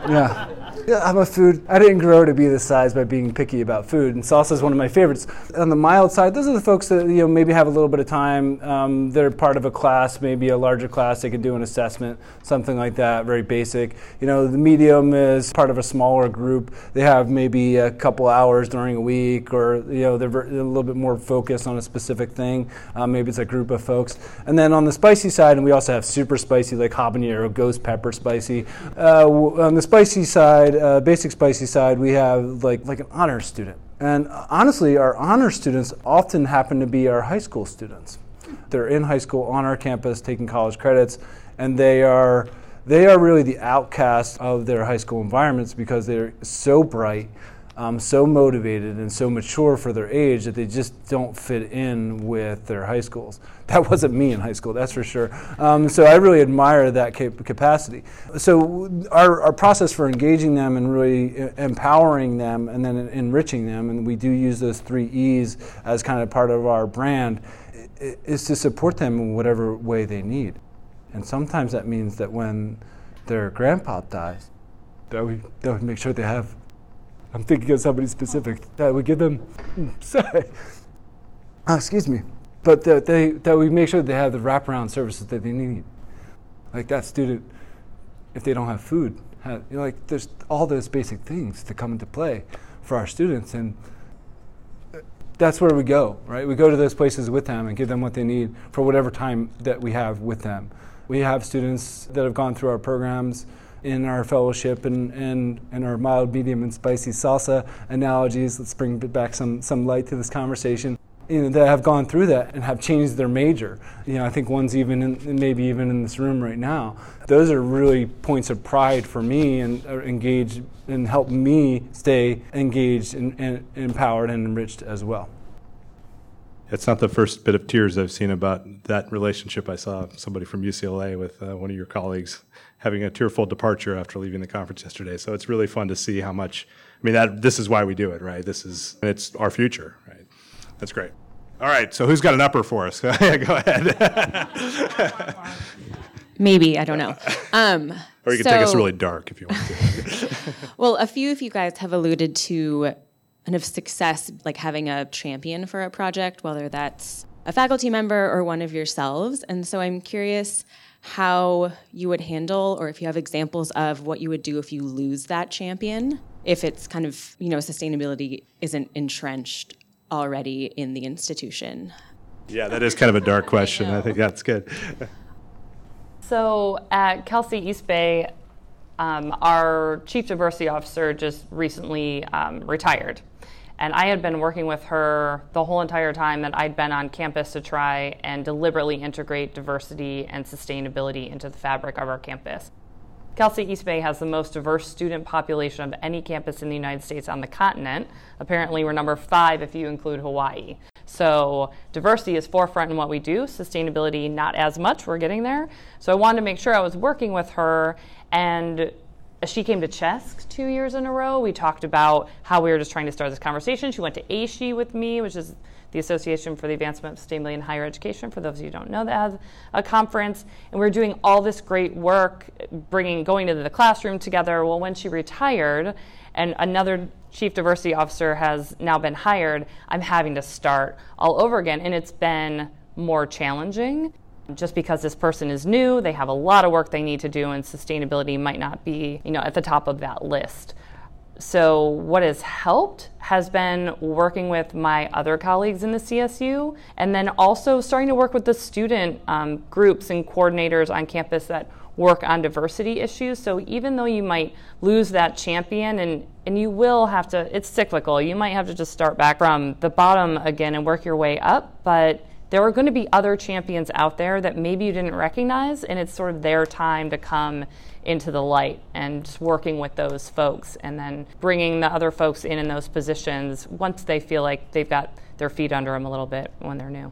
yeah. I'm a food. I didn't grow to be this size by being picky about food, and salsa is one of my favorites. On the mild side, those are the folks that you know maybe have a little bit of time. Um, they're part of a class, maybe a larger class. They can do an assessment, something like that, very basic. You know, the medium is part of a smaller group. They have maybe a couple hours during a week, or you know, they're a little bit more focused on a specific thing. Um, maybe it's a group of folks. And then on the spicy side, and we also have super spicy, like habanero, ghost pepper spicy. Uh, on the spicy side uh, basic spicy side, we have like like an honor student, and honestly, our honor students often happen to be our high school students. They're in high school on our campus taking college credits, and they are they are really the outcasts of their high school environments because they're so bright, um, so motivated, and so mature for their age that they just don't fit in with their high schools. That wasn't me in high school, that's for sure. Um, so I really admire that cap- capacity. So our, our process for engaging them and really empowering them and then enriching them, and we do use those three E's as kind of part of our brand, is to support them in whatever way they need. And sometimes that means that when their grandpa dies, that we, that we make sure they have, I'm thinking of somebody specific, that we give them, hmm, sorry, oh, excuse me, but that, they, that we make sure they have the wraparound services that they need. Like that student, if they don't have food, have, you know, like there's all those basic things to come into play for our students. And uh, that's where we go, right? We go to those places with them and give them what they need for whatever time that we have with them. We have students that have gone through our programs in our fellowship and, and, and our mild, medium, and spicy salsa analogies. Let's bring back some, some light to this conversation. You know, that have gone through that and have changed their major. You know, I think one's even in, maybe even in this room right now. Those are really points of pride for me and uh, engage and help me stay engaged and, and empowered and enriched as well. It's not the first bit of tears I've seen about that relationship. I saw somebody from UCLA with uh, one of your colleagues having a tearful departure after leaving the conference yesterday. So it's really fun to see how much. I mean, that this is why we do it, right? This is it's our future, right? That's great. All right. So who's got an upper for us? Go ahead. Maybe I don't know. Um, or you can so, take us really dark if you want to. well, a few of you guys have alluded to kind of success, like having a champion for a project, whether that's a faculty member or one of yourselves. And so I'm curious how you would handle, or if you have examples of what you would do if you lose that champion, if it's kind of, you know, sustainability isn't entrenched already in the institution. Yeah, that is kind of a dark question. I, I think that's good. so at Cal State East Bay, um, our chief diversity officer just recently um, retired. And I had been working with her the whole entire time that I'd been on campus to try and deliberately integrate diversity and sustainability into the fabric of our campus. State East Bay has the most diverse student population of any campus in the United States on the continent. Apparently, we're number five if you include Hawaii. So, diversity is forefront in what we do, sustainability, not as much. We're getting there. So, I wanted to make sure I was working with her and she came to CHESC two years in a row. We talked about how we were just trying to start this conversation. She went to AASHE with me, which is the Association for the Advancement of Sustainability in Higher Education, for those of you who don't know that has a conference. And we are doing all this great work, bringing, going into the classroom together. Well, when she retired, and another chief diversity officer has now been hired, I'm having to start all over again. And it's been more challenging just because this person is new, they have a lot of work they need to do, and sustainability might not be, you know, at the top of that list. So, what has helped has been working with my other colleagues in the CSU, and then also starting to work with the student um, groups and coordinators on campus that work on diversity issues. So, even though you might lose that champion, and, and you will have to, it's cyclical, you might have to just start back from the bottom again and work your way up, but there are going to be other champions out there that maybe you didn't recognize, and it's sort of their time to come into the light and just working with those folks and then bringing the other folks in in those positions once they feel like they've got their feet under them a little bit when they're new.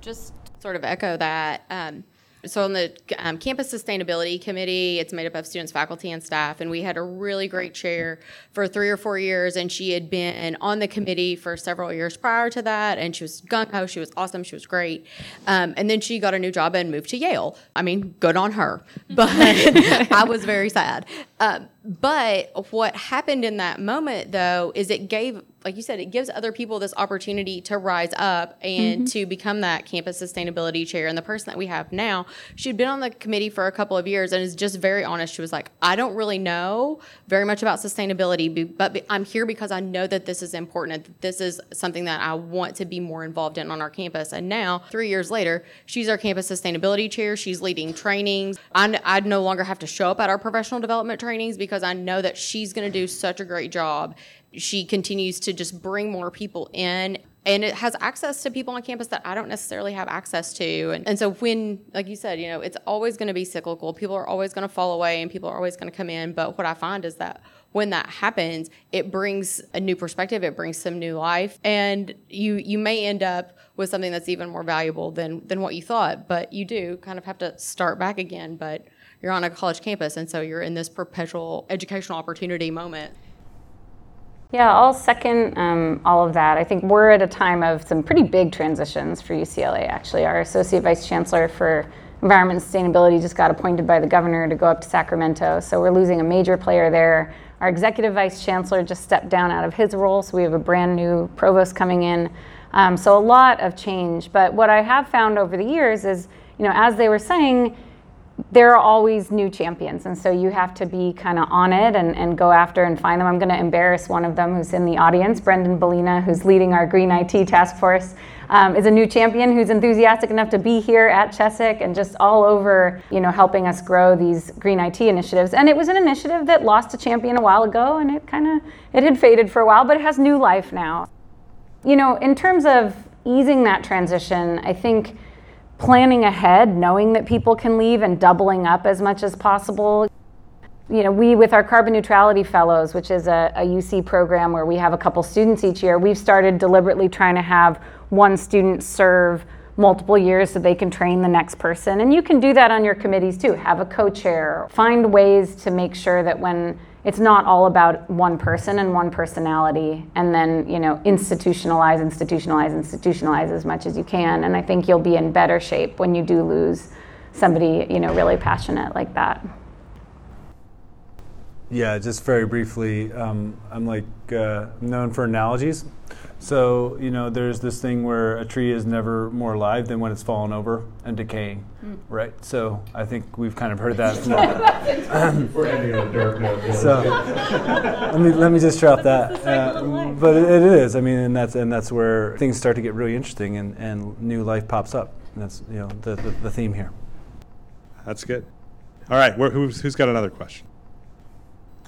Just sort of echo that. Um, so on the um, campus sustainability committee it's made up of students faculty and staff and we had a really great chair for three or four years and she had been on the committee for several years prior to that and she was gung-ho she was awesome she was great. Um, and then she got a new job and moved to yale. I mean good on her. But i was very sad. Um, but what happened in that moment though is it gave like you said, it gives other people this opportunity to rise up and mm-hmm. to become that campus sustainability chair. And the person that we have now, she'd been on the committee for a couple of years and is just very honest. She was like, I don't really know very much about sustainability, but I'm here because I know that this is important. That this is something that I want to be more involved in on our campus. And now, three years later, she's our campus sustainability chair. She's leading trainings. I, I no longer have to show up at our professional development trainings because I know that she's going to do such a great job she continues to just bring more people in and it has access to people on campus that I don't necessarily have access to. And, and so when, like you said, you know, it's always going to be cyclical. People are always going to fall away and people are always going to come in. But what I find is that when that happens, it brings a new perspective, it brings some new life, and you you may end up with something that's even more valuable than than what you thought. But you do kind of have to start back again. But you're on a college campus, and so you're in this perpetual educational opportunity moment. Yeah, I'll second um, all of that. I think we're at a time of some pretty big transitions for UCLA, actually. Our Associate Vice Chancellor for Environment and Sustainability just got appointed by the governor to go up to Sacramento, so we're losing a major player there. Our Executive Vice Chancellor just stepped down out of his role, so we have a brand new provost coming in. Um, so a lot of change. But what I have found over the years is, you know, as they were saying, there are always new champions. And so you have to be kind of on it and, and go after and find them. I'm going to embarrass one of them who's in the audience, Brendan Bellina, who's leading our Green IT task force. Um, is a new champion who's enthusiastic enough to be here at Cheswick and just all over, you know, helping us grow these green IT initiatives. And it was an initiative that lost a champion a while ago, and it kind of it had faded for a while, but it has new life now. You know, in terms of easing that transition, I think planning ahead, knowing that people can leave and doubling up as much as possible. You know, we with our carbon neutrality fellows, which is a, a, UC program where we have a couple students each year, we've started deliberately trying to have one student serve multiple years so they can train the next person. And you can do that on your committees too. Have a co-chair. Find ways to make sure that when it's not all about one person and one personality and then you know institutionalize institutionalize institutionalize as much as you can. And i think you'll be in better shape when you do lose somebody you know really passionate like that. Yeah just very briefly um, i'm like uh, known for analogies so, you know, there's this thing where a tree is never more alive than when it's fallen over and decaying, mm. right? So I think we've kind of heard that. From We're ending on a dark note. So let me let me just drop that. Uh, but it, it is. I mean, and that's and that's where things start to get really interesting and, and new life pops up. And that's you know the, the, the theme here. That's good. All right, who's who's got another question?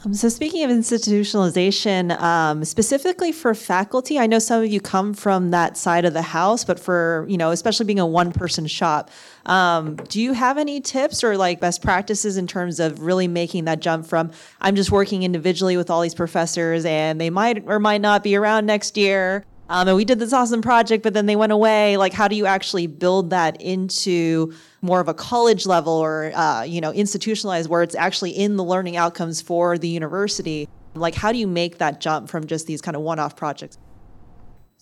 Um, so, speaking of institutionalization, um, specifically for faculty, I know some of you come from that side of the house, but for, you know, especially being a one person shop, um, do you have any tips or like best practices in terms of really making that jump from I'm just working individually with all these professors and they might or might not be around next year? Um, and we did this awesome project, but then they went away. Like, how do you actually build that into more of a college level or uh, you know institutionalized, where it's actually in the learning outcomes for the university? Like, how do you make that jump from just these kind of one-off projects?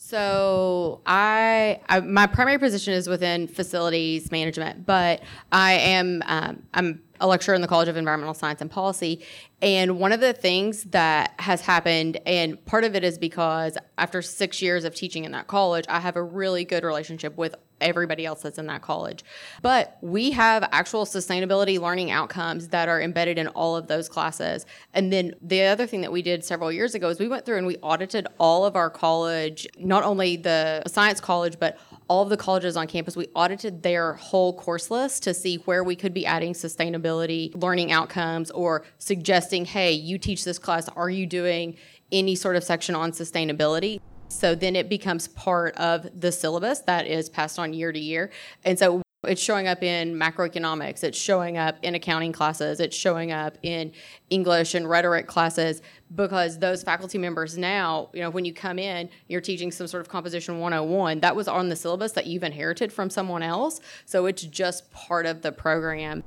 So I, I, my primary position is within facilities management, but I am um, I'm a lecturer in the College of Environmental Science and Policy. And one of the things that has happened, and part of it is because after six years of teaching in that college, I have a really good relationship with everybody else that's in that college. But we have actual sustainability learning outcomes that are embedded in all of those classes. And then the other thing that we did several years ago is we went through and we audited all of our college, not only the science college, but all of the colleges on campus, we audited their whole course list to see where we could be adding sustainability learning outcomes or suggesting, hey, you teach this class, are you doing any sort of section on sustainability? So then it becomes part of the syllabus that is passed on year to year. And so it's showing up in macroeconomics, it's showing up in accounting classes, it's showing up in English and rhetoric classes because those faculty members now, you know, when you come in, you're teaching some sort of composition 101. That was on the syllabus that you've inherited from someone else. So it's just part of the program.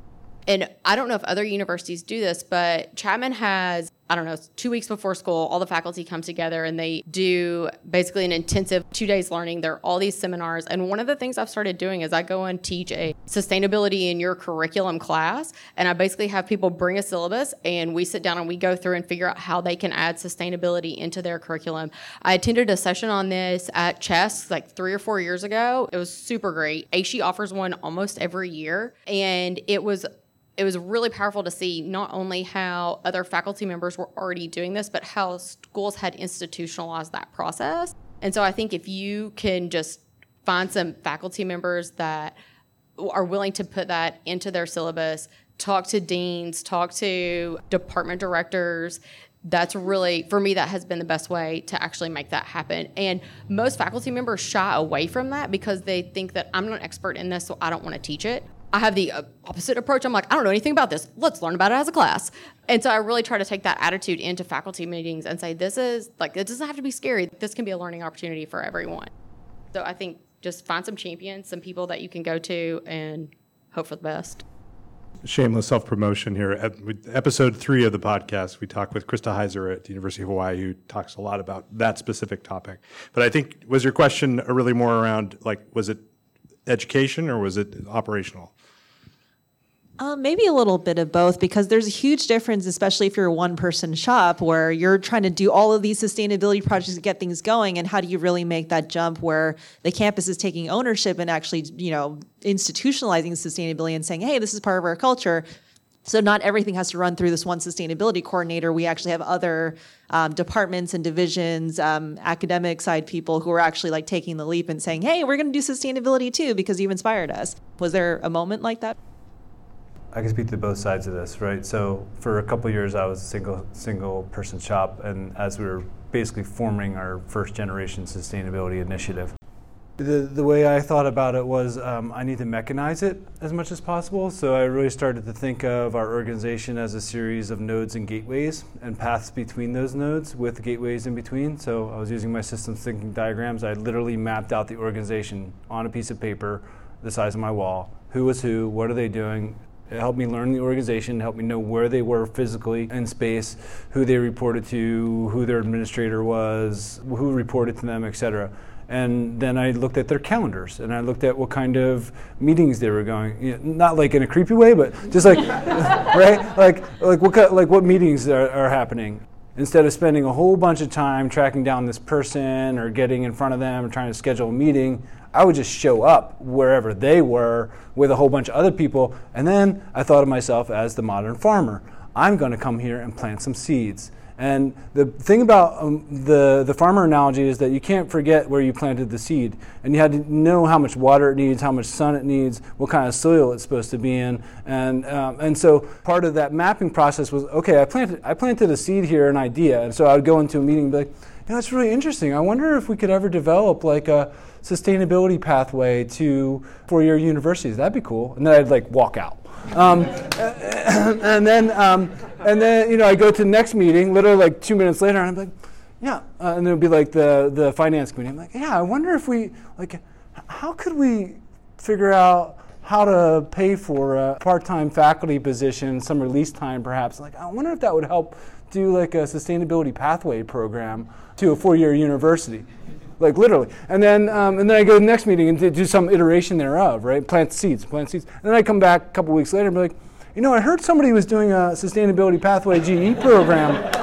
And I don't know if other universities do this, but Chapman has, I don't know, two weeks before school, all the faculty come together and they do basically an intensive two days learning. There are all these seminars. And one of the things I've started doing is I go and teach a sustainability in your curriculum class. And I basically have people bring a syllabus and we sit down and we go through and figure out how they can add sustainability into their curriculum. I attended a session on this at CHESC like three or four years ago. It was super great. AASHE offers one almost every year. And it was it was really powerful to see not only how other faculty members were already doing this, but how schools had institutionalized that process. And so I think if you can just find some faculty members that are willing to put that into their syllabus, talk to deans, talk to department directors, that's really for me that has been the best way to actually make that happen and most faculty members shy away from that because they think that i'm not an expert in this so i don't want to teach it i have the uh, opposite approach i'm like i don't know anything about this let's learn about it as a class and so i really try to take that attitude into faculty meetings and say this is like it doesn't have to be scary this can be a learning opportunity for everyone so i think just find some champions some people that you can go to and hope for the best shameless self promotion here. Episode three of the podcast, we talked with Krista Hiser at the University of Hawaii, who talks a lot about that specific topic. But I think was your question really more around like was it education or was it operational? Uh, maybe a little bit of both because there's a huge difference, especially if you're a one person shop where you're trying to do all of these sustainability projects to get things going. And how do you really make that jump where the campus is taking ownership and actually, you know, institutionalizing sustainability and saying, hey, this is part of our culture? So not everything has to run through this one sustainability coordinator. We actually have other um, departments and divisions, um, academic side people who are actually like taking the leap and saying, "Hey, we're going to do sustainability too because you've inspired us." Was there a moment like that? I can speak to both sides of this, right? So for a couple years, I was a single single person shop, and as we were basically forming our first generation sustainability initiative, the the way I thought about it was um, I need to mechanize it as much as possible. So I really started to think of our organization as a series of nodes and gateways, and paths between those nodes with gateways in between. So I was using my systems thinking diagrams. I literally mapped out the organization on a piece of paper, the size of my wall. Who was who? What are they doing? It helped me learn the organization, helped me know where they were physically in space, who they reported to, who their administrator was, who reported to them, etc. And then I looked at their calendars and I looked at what kind of meetings they were going. You know, not like in a creepy way, but just like, right? Like, like what like what meetings are, are happening instead of spending a whole bunch of time tracking down this person or getting in front of them or trying to schedule a meeting, I would just show up wherever they were with a whole bunch of other people. And then I thought of myself as the modern farmer. I'm going to come here and plant some seeds. And the thing about um, the, the farmer analogy is that you can't forget where you planted the seed. And you had to know how much water it needs, how much sun it needs, what kind of soil it's supposed to be in. And, um, and so part of that mapping process was okay, I planted, I planted a seed here, an idea. And so I would go into a meeting and be like, you know, that's really interesting. I wonder if we could ever develop like a, sustainability pathway to four-year universities. That'd be cool. And then I'd like walk out. Um, and then, um, and then you know, I go to the next meeting. Literally like two minutes later, and I'm like, yeah. Uh, and it would be like the the finance committee. I'm like, yeah. I wonder if we like, how could we figure out how to pay for a part-time faculty position, some release time perhaps. Like, I wonder if that would help do like a sustainability pathway program to a four-year university like literally. And then um, and then I go to the next meeting and do some iteration thereof, right? Plant seeds, plant seeds. And then I come back a couple weeks later and be like, you know, I heard somebody was doing a sustainability pathway GE program.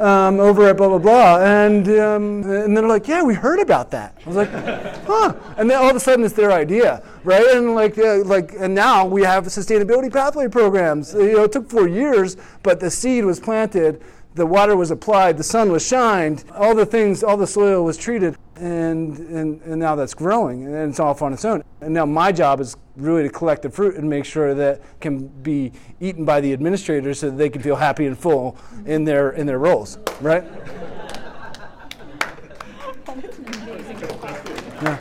Um, over at blah blah blah, and um, and they're like, yeah, we heard about that. I was like, huh? And then all of a sudden it's their idea, right? And like uh, like and now we have sustainability pathway programs. You know, it took four years, but the seed was planted the water was applied, the sun was shined, all the things, all the soil was treated, and, and, and now that's growing and it's off on its own. And now my job is really to collect the fruit and make sure that can be eaten by the administrators so that they can feel happy and full in their, in their roles, right? Yeah.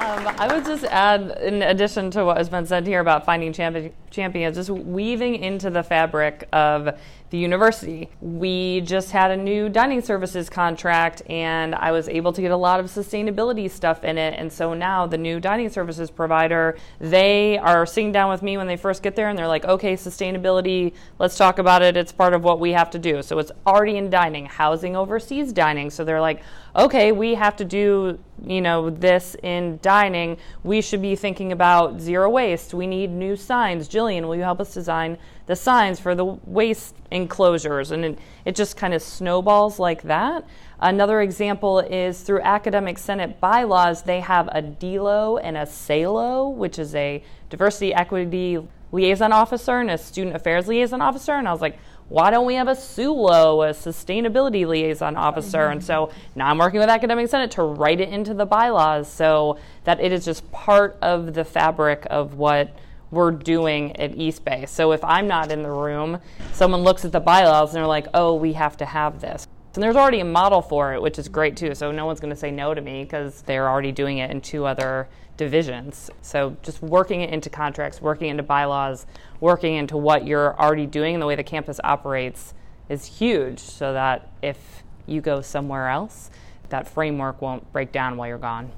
Um, I would just add, in addition to what has been said here about finding champions, just weaving into the fabric of the university. We just had a new dining services contract, and I was able to get a lot of sustainability stuff in it. And so now the new dining services provider, they are sitting down with me when they first get there, and they're like, okay, sustainability, let's talk about it. It's part of what we have to do. So it's already in dining, housing overseas dining. So they're like, okay, we have to do, you know, this in dining. We should be thinking about zero waste. We need new signs. Jillian, will you help us design the signs for the waste enclosures, and it, it just kind of snowballs like that. Another example is through Academic Senate bylaws, they have a DELO and a SALO, which is a diversity, equity liaison officer and a student affairs liaison officer. And I was like, why don't we have a SULO, a sustainability liaison officer? Mm-hmm. And so now I'm working with Academic Senate to write it into the bylaws so that it is just part of the fabric of what we're doing at East Bay. So if I'm not in the room, someone looks at the bylaws and they're like, oh, we have to have this. And there's already a model for it, which is great too. So no one's going to say no to me because they're already doing it in two other divisions. So just working it into contracts, working into bylaws, working into what you're already doing and the way the campus operates is huge so that if you go somewhere else, that framework won't break down while you're gone.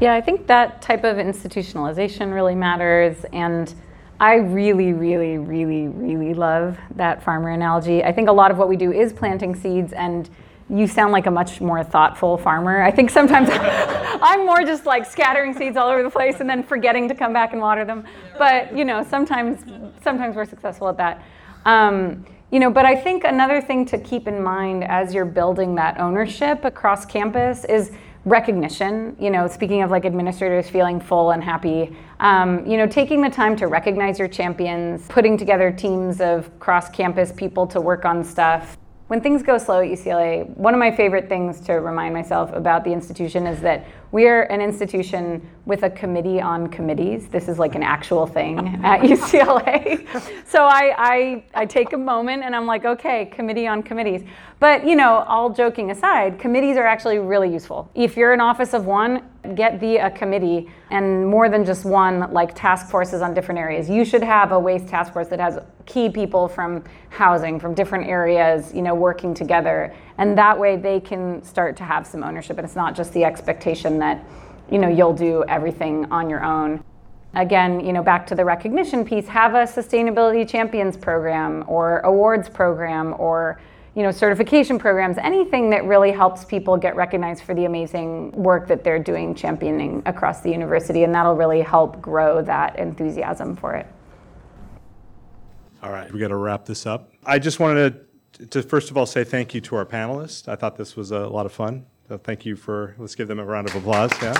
Yeah, I think that type of institutionalization really matters. And I really, really, really, really love that farmer analogy. I think a lot of what we do is planting seeds, and you sound like a much more thoughtful farmer. I think sometimes I'm more just like scattering seeds all over the place and then forgetting to come back and water them. But you know, sometimes sometimes we're successful at that. Um, you know, but I think another thing to keep in mind as you're building that ownership across campus is recognition you know speaking of like administrators feeling full and happy um, you know taking the time to recognize your champions putting together teams of cross campus people to work on stuff. When things go slow at ucla one of my favorite things to remind myself about the institution is that we're an institution with a committee on committees. This is like an actual thing at UCLA. so I, I, I take a moment and I'm like, okay, committee on committees. But you know, all joking aside, committees are actually really useful. If you're an office of one, get the a committee and more than just one like task forces on different areas. You should have a waste task force that has key people from housing, from different areas, you know, working together. And that way they can start to have some ownership. And it's not just the expectation that you know you'll do everything on your own. Again you know back to the recognition piece have a sustainability champions program or awards program or you know certification programs anything that really helps people get recognized for the amazing work that they're doing championing across the university. And that'll really help grow that enthusiasm for it. All right we got to wrap this up. I just wanted to, to first of all say thank you to our panelists i thought this was a lot of fun so thank you for, let's give them a round of applause. Yeah.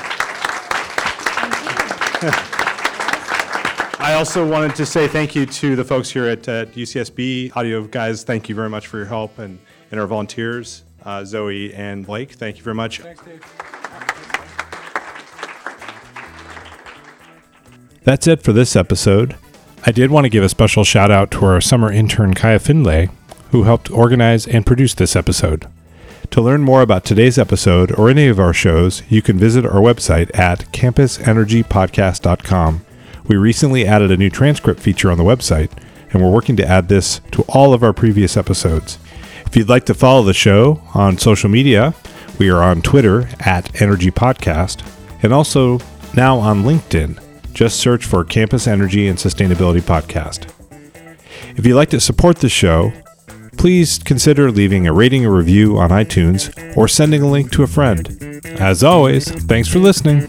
I also wanted to say thank you to the folks here at, at UCSB. Audio guys, thank you very much for your help and, and our volunteers, uh, Zoe and Blake. Thank you very much. Thanks, Dave. That's it for this episode. I did want to give a special shout out to our summer intern Kaya Finlay, who helped organize and produce this episode. To learn more about today's episode or any of our shows, you can visit our website at campusenergypodcast.com. We recently added a new transcript feature on the website, and we're working to add this to all of our previous episodes. If you'd like to follow the show on social media, we are on Twitter at Energy Podcast and also now on LinkedIn. Just search for Campus Energy and Sustainability Podcast. If you'd like to support the show, please consider leaving a rating or review on iTunes or sending a link to a friend. As always, thanks for listening.